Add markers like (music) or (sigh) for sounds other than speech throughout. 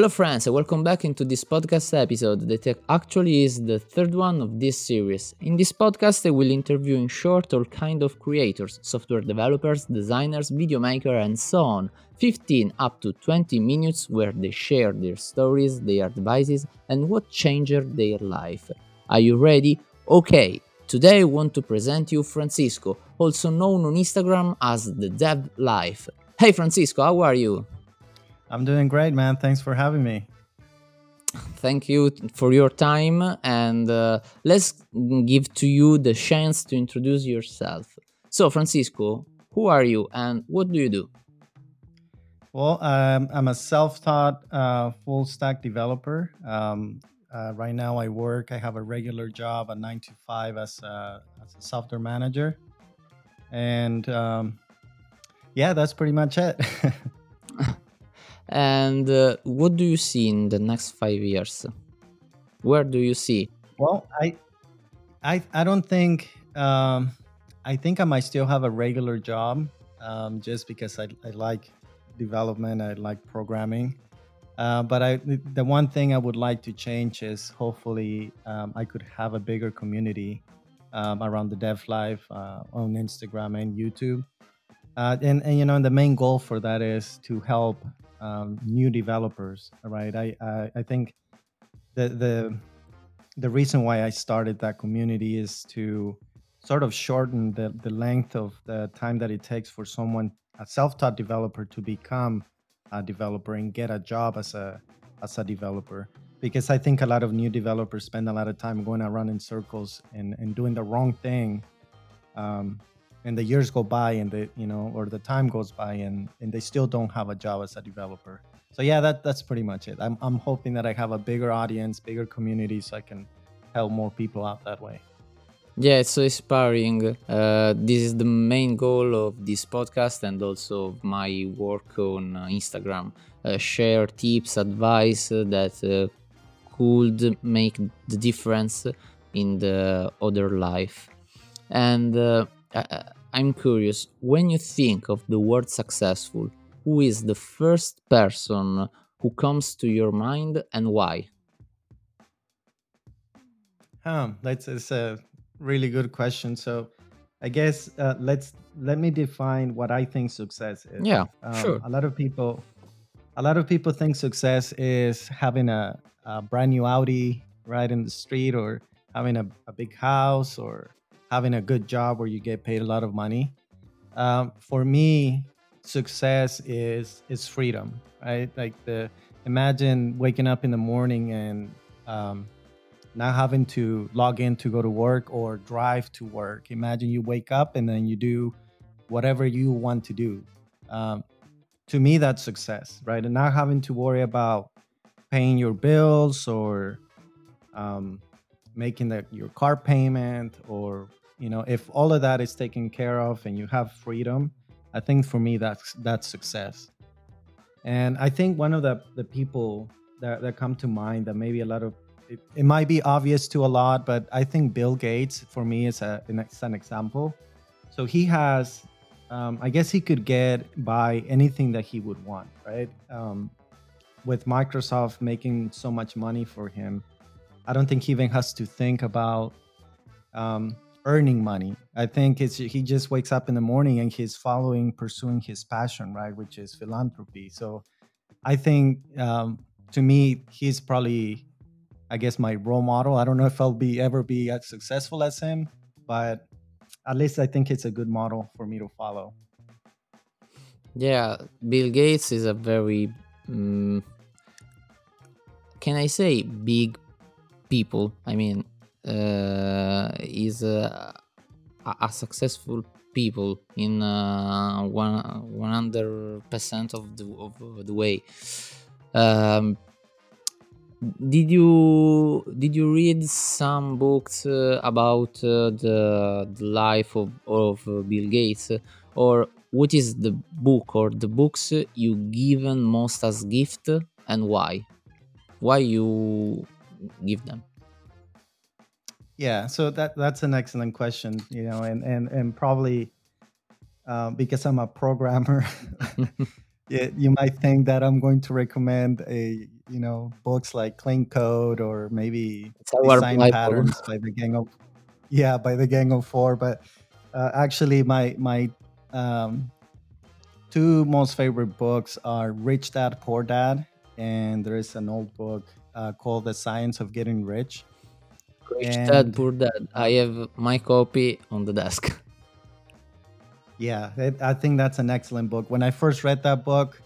Hello, friends, and welcome back into this podcast episode that actually is the third one of this series. In this podcast, I will interview in short all kind of creators, software developers, designers, video maker, and so on. 15 up to 20 minutes where they share their stories, their advices, and what changed their life. Are you ready? Okay, today I want to present you Francisco, also known on Instagram as the Dev Life. Hey Francisco, how are you? I'm doing great, man. Thanks for having me. Thank you for your time, and uh, let's give to you the chance to introduce yourself. So, Francisco, who are you and what do you do? Well, um, I'm a self-taught uh, full-stack developer. Um, uh, right now, I work. I have a regular job, a nine to five, as a, as a software manager, and um, yeah, that's pretty much it. (laughs) And uh, what do you see in the next five years? Where do you see? Well, I, I, I don't think. Um, I think I might still have a regular job, um, just because I, I like development. I like programming. Uh, but I, the one thing I would like to change is hopefully um, I could have a bigger community um, around the Dev Life uh, on Instagram and YouTube. Uh, and, and you know, and the main goal for that is to help um, new developers. Right. I, I I think the the the reason why I started that community is to sort of shorten the, the length of the time that it takes for someone a self-taught developer to become a developer and get a job as a as a developer because I think a lot of new developers spend a lot of time going around in circles and, and doing the wrong thing um, and the years go by and the you know or the time goes by and and they still don't have a job as a developer. So yeah that that's pretty much it. I'm, I'm hoping that i have a bigger audience bigger community so i can help more people out that way. Yeah it's so inspiring. Uh, this is the main goal of this podcast and also my work on uh, instagram. Uh, share tips advice that uh, could make the difference in the other life. And uh, I'm curious, when you think of the word successful, who is the first person who comes to your mind and why? Um, that's, that's a really good question. So, I guess uh, let's let me define what I think success is. Yeah, um, sure. A lot of people, a lot of people think success is having a, a brand new Audi right in the street, or having a, a big house, or having a good job where you get paid a lot of money. Um, for me, success is is freedom, right? Like the imagine waking up in the morning and um, not having to log in to go to work or drive to work. Imagine you wake up and then you do whatever you want to do. Um, to me, that's success, right? And not having to worry about paying your bills or um, making the, your car payment or you know if all of that is taken care of and you have freedom i think for me that's that's success. And i think one of the the people that, that come to mind that maybe a lot of it, it might be obvious to a lot but i think bill gates for me is a an example. So he has um, i guess he could get by anything that he would want right? Um, with microsoft making so much money for him i don't think he even has to think about um, earning money. I think it's he just wakes up in the morning and he's following, pursuing his passion, right, which is philanthropy. So I think um, to me, he's probably, I guess, my role model. I don't know if I'll be ever be as successful as him, but at least I think it's a good model for me to follow. Yeah, Bill Gates is a very, um, can I say, big people. I mean, is uh, a successful people in uh, one 100% of the, of the way. Um, did you did you read some books uh, about uh, the, the life of, of bill gates? Or what is the book or the books you given most as gift and why? Why you give them yeah, so that that's an excellent question, you know, and and and probably uh, because I'm a programmer, (laughs) yeah, you might think that I'm going to recommend a you know books like Clean Code or maybe Design. Patterns by the Gang of yeah by the Gang of Four. But uh, actually, my my um, two most favorite books are Rich Dad Poor Dad, and there is an old book uh, called The Science of Getting Rich. Rich Dad, Poor Dad. I have my copy on the desk. (laughs) Yeah, it, I think that's an excellent book. When I first read that book,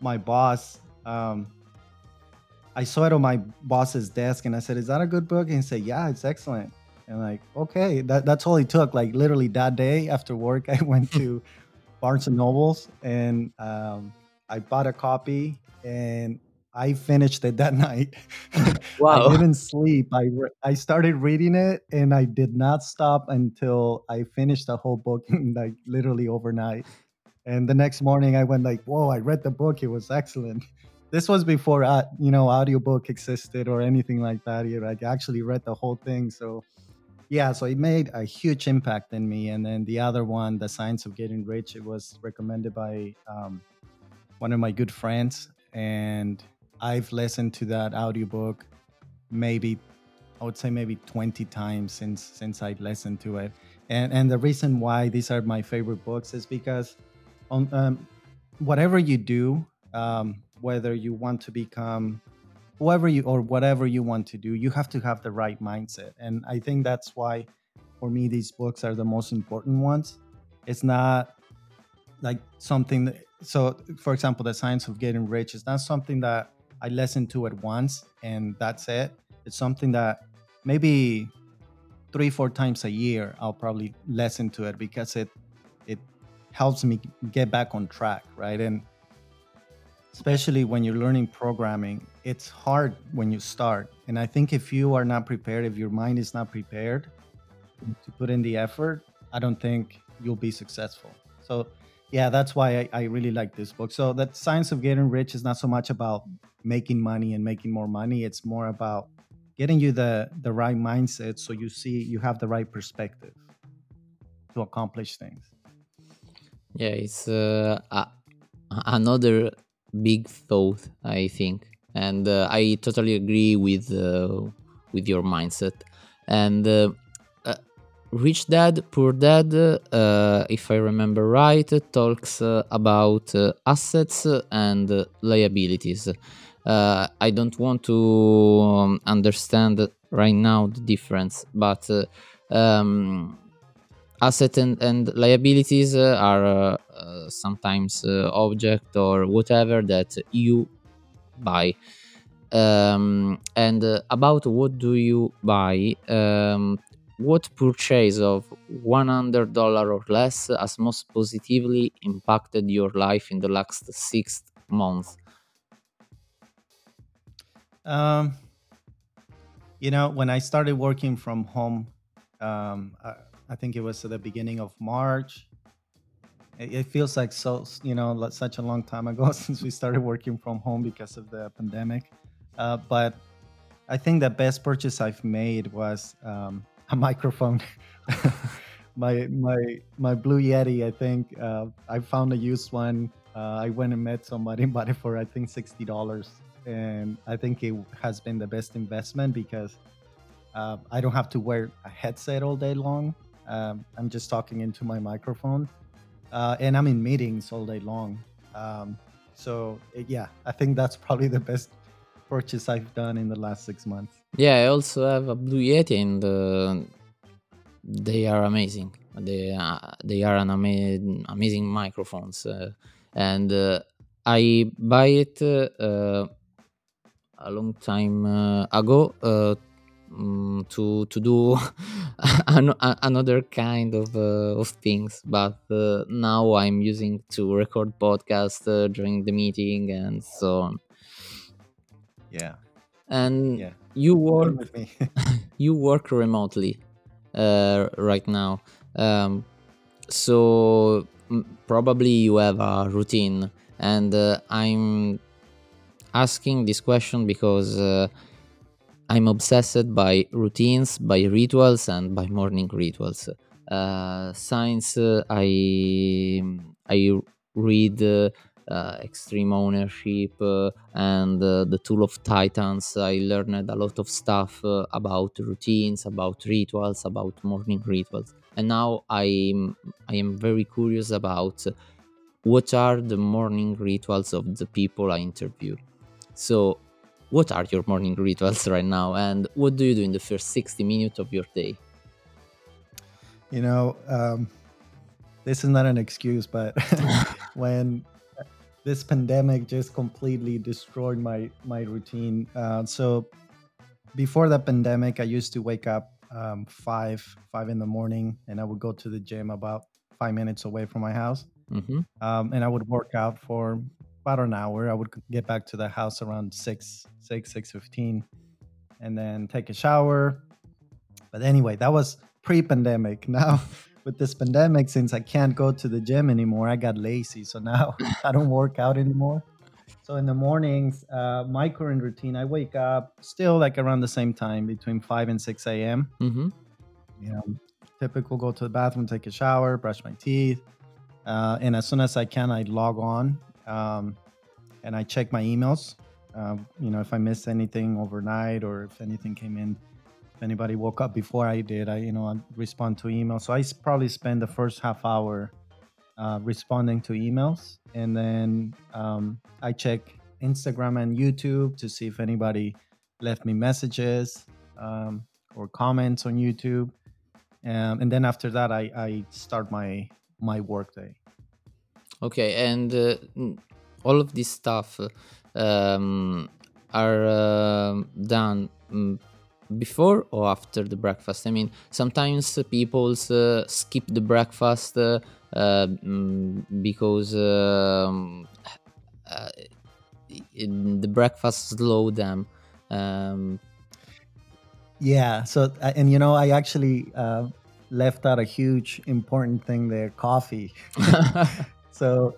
my boss, um, I saw it on my boss's desk, and I said, "Is that a good book?" And he said, "Yeah, it's excellent." And like, okay, that, that's all it took. Like literally that day after work, (laughs) I went to (laughs) Barnes and Nobles and um, I bought a copy, and I finished it that (laughs) night. wow. I didn't sleep. I re- I started reading it and I did not stop until I finished the whole book (laughs) like literally overnight. And the next morning I went like, "Whoa, I read the book. It was excellent." This was before uh, you know audiobook existed or anything like that. Like actually read the whole thing. So yeah, so it made a huge impact in me. And then the other one, The Science of Getting Rich, it was recommended by um, one of my good friends and I've listened to that audiobook maybe I would say maybe 20 times since since I listened to it. And and the reason why these are my favorite books is because on um, whatever you do, um, whether you want to become whoever you or whatever you want to do, you have to have the right mindset. And I think that's why for me these books are the most important ones. It's not like something that, so for example the science of getting rich is not something that i listen to it once and that's it. It's something that maybe three four times a year i'll probably listen to it because it it helps me get back on track right? And especially when you're learning programming it's hard when you start. And i think if you are not prepared if your mind is not prepared to put in the effort i don't think you'll be successful. So yeah that's why I, I really like this book. So that science of getting rich is not so much about making money and making more money. It's more about getting you the the right mindset so you see you have the right perspective to accomplish things. Yeah, it's uh, a, another big thought, I think, and uh, I totally agree with uh, with your mindset. And uh, uh, Rich Dad Poor Dad, uh, if I remember right, talks uh, about uh, assets and liabilities. Uh, I don't want to um, understand right now the difference, but uh, um, asset and, and liabilities uh, are sometimes object or whatever that you buy um, and uh, about what do you buy um, what purchase of $100 or less has most positively impacted your life in the last six months? Um you know when i started working from home um I, I think it was at the beginning of march. It, it feels like so you know such a long time ago (laughs) since we started working from home because of the pandemic. Uh, but i think the best purchase i've made was um, (laughs) a microphone. (laughs) My my my blue yeti i think uh, i found a used one. Uh, i went and met somebody and bought it for i think $60 and i think it has been the best investment because uh, i don't have to wear a headset all day long. Um, i'm just talking into my microphone. Uh, and i'm in meetings all day long. Um, so it- yeah i think that's probably the best purchase i've done in the last six months. Yeah i also have a blue yeti and uh, they are amazing. They uh, they are an ama- amazing microphones uh, and uh, i buy it uh, uh, a long time ago mm, to to do (laughs) an, another kind of of things but now i'm using to record podcast during the meeting and so on yeah. And yeah. you work with me. (laughs) (laughs) you work remotely uh, right now. Um, so probably you have a routine. And uh, i'm asking this question because uh, i'm obsessed by routines by rituals and by morning rituals. Uh, since uh, i i read uh, extreme ownership uh, and uh, the tool of titans. I learned a lot of stuff uh, about routines about rituals about morning rituals. And now i'm i am very curious about what are the morning rituals of the people i interview. So what are your morning rituals (laughs) right now? And what do you do in the first 60 minutes of your day? You know, um, this is not an excuse, but (laughs) when this pandemic just completely destroyed my my routine. Uh, so before the pandemic, I used to wake up um, five five in the morning, and I would go to the gym about five minutes away from my house, hmm um, and I would work out for about an hour. I would get back to the house around six six six fifteen, and then take a shower. But anyway, that was pre-pandemic. (laughs) Now with this pandemic, since I can't go to the gym anymore, I got lazy. So now (laughs) I don't work out anymore. So in the mornings, uh, my current routine, I wake up still like around the same time, between 5 and 6 a.m. Mm-hmm. You know, typical go to the bathroom, take a shower, brush my teeth. Uh, and as soon as I can, I log on um, and I check my emails. Um, you know, if I missed anything overnight or if anything came in, anybody woke up before I did, I, you know, I respond to emails. So I probably spend the first half hour uh, responding to emails. And then um, I check Instagram and YouTube to see if anybody left me messages um, or comments on YouTube. Um, and then after that, I, I start my my workday. Okay, and uh, all of this stuff uh, um, are um done mm, before or after the breakfast. I mean, sometimes people uh, skip the breakfast uh, uh, mm, because um, uh, the breakfast slow them. Um, Yeah. So, and you know, I actually uh, left out a huge important thing there coffee. (laughs) (laughs) So,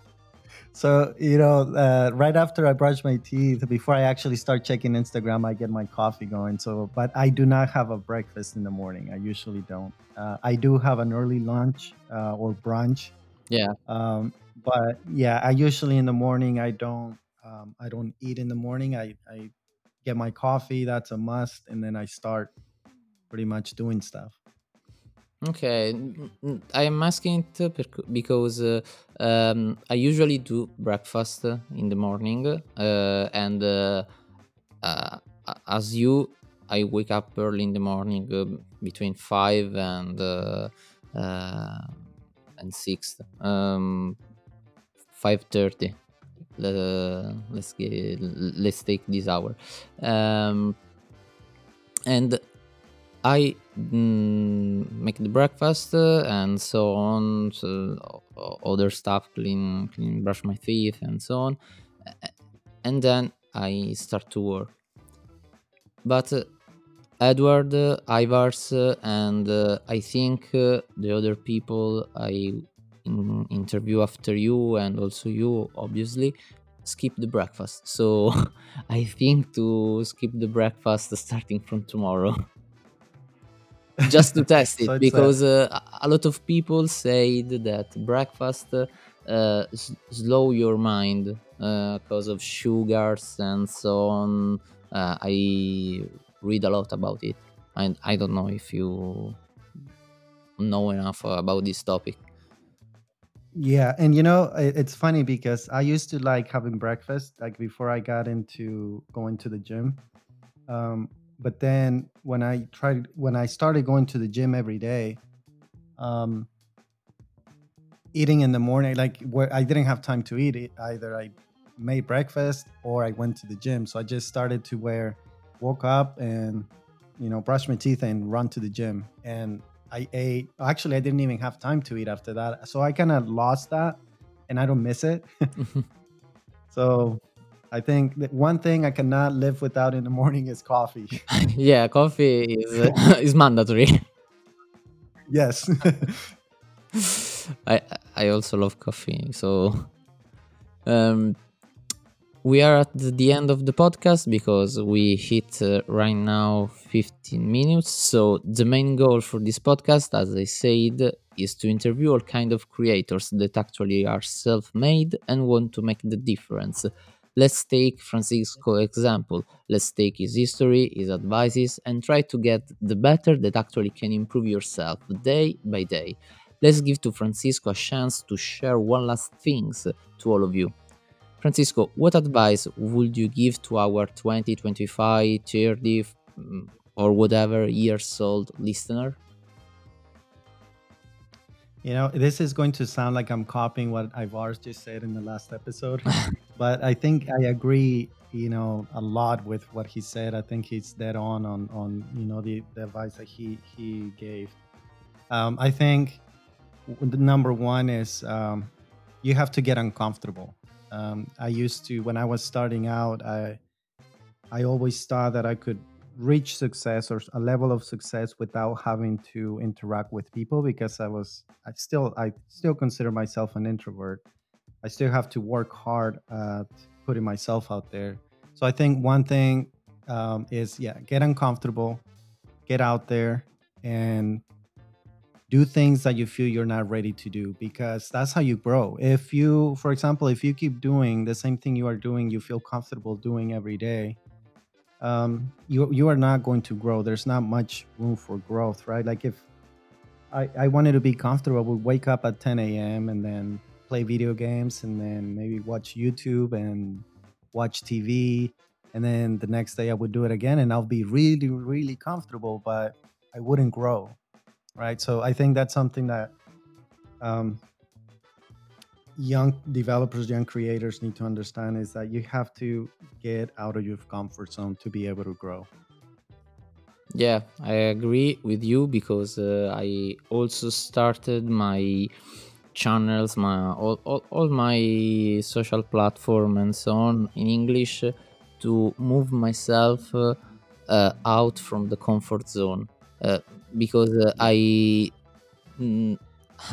so you know, uh, right after I brush my teeth, before I actually start checking Instagram, I get my coffee going. So, but I do not have a breakfast in the morning. I usually don't. Uh, I do have an early lunch uh, or brunch. yeah. Um, but yeah, I usually in the morning I don't. Um, I don't eat in the morning. I, I get my coffee. That's a must, and then I start pretty much doing stuff. Okay, I am asking it because uh, um, I usually do breakfast in the morning, uh, and uh, uh, as you, I wake up early in the morning, uh, between five and uh, uh, and six, um, five thirty. let's get, let's take this hour, um, and I mm, make the breakfast uh, and so on, so other stuff, clean, clean, brush my teeth and so on, and then I start to work. But uh, Edward, uh, Ivars, uh, and uh, I think the other people I in- interview after you and also you, obviously, skip the breakfast. So (laughs) I think to skip the breakfast starting from tomorrow. (laughs) just to test it (laughs) So uh, because uh, a- lot of people said that breakfast uh, uh, s- slow your mind because of sugars and so on uh, i read a lot about it and i don't know if you know enough about this topic Yeah, and you know, it's funny because I used to like having breakfast like before I got into going to the gym. Um, but then when I tried when I started going to the gym every day, um, eating in the morning like where I didn't have time to eat it either. I made breakfast or I went to the gym. So I just started to where woke up and you know brush my teeth and run to the gym and I ate. Actually, I didn't even have time to eat after that, so I kind of lost that, and I don't miss it. (laughs) so, I think that one thing I cannot live without in the morning is coffee. (laughs) yeah coffee is uh, (laughs) is mandatory yes. (laughs) I I also love coffee. So, um, we are at the end of the podcast because we hit uh, right now 15 minutes. So the main goal for this podcast, as I said, is to interview all kind of creators that actually are self-made and want to make the difference. Let's take Francisco example. Let's take his history, his advices, and try to get the better that actually can improve yourself day by day. Let's give to Francisco a chance to share one last things to all of you. Francisco, what advice would you give to our 20, 25, 30, mm, or whatever years old listener? You know, this is going to sound like I'm copying what Ivars just said in the last episode, (laughs) but I think I agree, you know, a lot with what he said. I think he's dead on on on you know the, the advice that he he gave. Um, I think the number one is um, you have to get uncomfortable. Um, I used to when I was starting out, I I always thought that I could reach success or a level of success without having to interact with people because I was I still I still consider myself an introvert. I still have to work hard at putting myself out there. So I think one thing um, is yeah, get uncomfortable, get out there, and do things that you feel you're not ready to do because that's how you grow. If you, for example, if you keep doing the same thing you are doing, you feel comfortable doing every day, um, you you are not going to grow. There's not much room for growth, right? Like if I, I wanted to be comfortable, I would wake up at 10 a.m. and then play video games and then maybe watch YouTube and watch TV. And then the next day I would do it again and I'll be really, really comfortable, but I wouldn't grow right? So I think that's something that um, young developers, young creators need to understand is that you have to get out of your comfort zone to be able to grow. Yeah, I agree with you because uh, I also started my channels, my all, all, all my social platform and so on in English to move myself uh, uh, out from the comfort zone. Uh, because uh, I mm,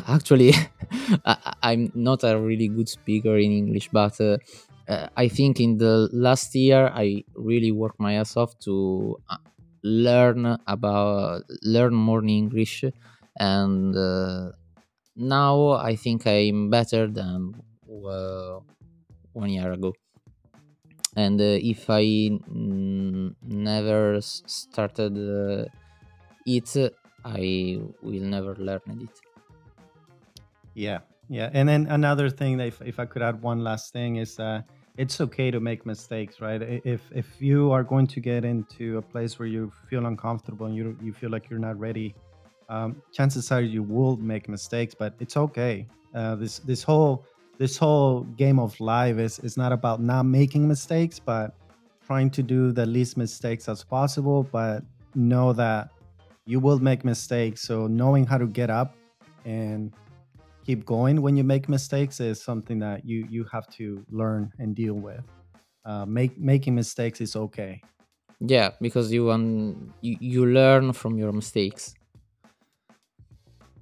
actually (laughs) I, am not a really good speaker in English, but uh, uh, I think in the last year I really worked my ass off to uh, learn about learn more English, and uh, now I think I'm better than one year ago. And uh, if I n- never started it i will never learn it yeah yeah and then another thing if, if i could add one last thing is uh it's okay to make mistakes right if if you are going to get into a place where you feel uncomfortable and you you feel like you're not ready um, chances are you will make mistakes but it's okay uh, this this whole this whole game of life is is not about not making mistakes but trying to do the least mistakes as possible but know that you will make mistakes. So knowing how to get up and keep going when you make mistakes is something that you you have to learn and deal with. Uh, make making mistakes is okay. Yeah, because you um you, you learn from your mistakes.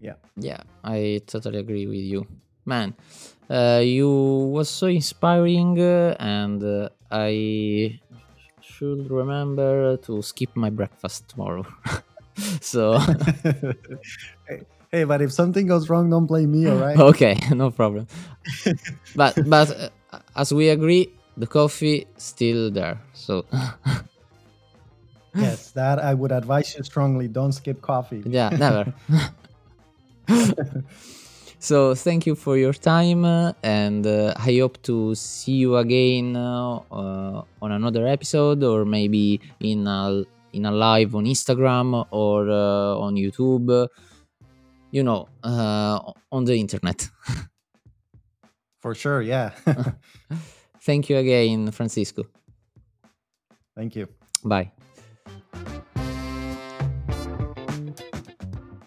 Yeah. Yeah, I totally agree with you, man. Uh, you was so inspiring, uh, and uh, I should remember to skip my breakfast tomorrow. (laughs) so (laughs) hey, but if something goes wrong don't blame me all right? (laughs) Okay (laughs) no problem. (laughs) But but uh, as we agree the coffee still there so. Yes that i would advise you strongly. Don't skip coffee. Yeah never. So thank you for your time uh, and uh, i hope to see you again uh, on another episode or maybe in a in a live on Instagram or uh, on YouTube, you know, uh, on the internet. (laughs) For sure, yeah. (laughs) Thank you again, Francisco. Thank you. Bye.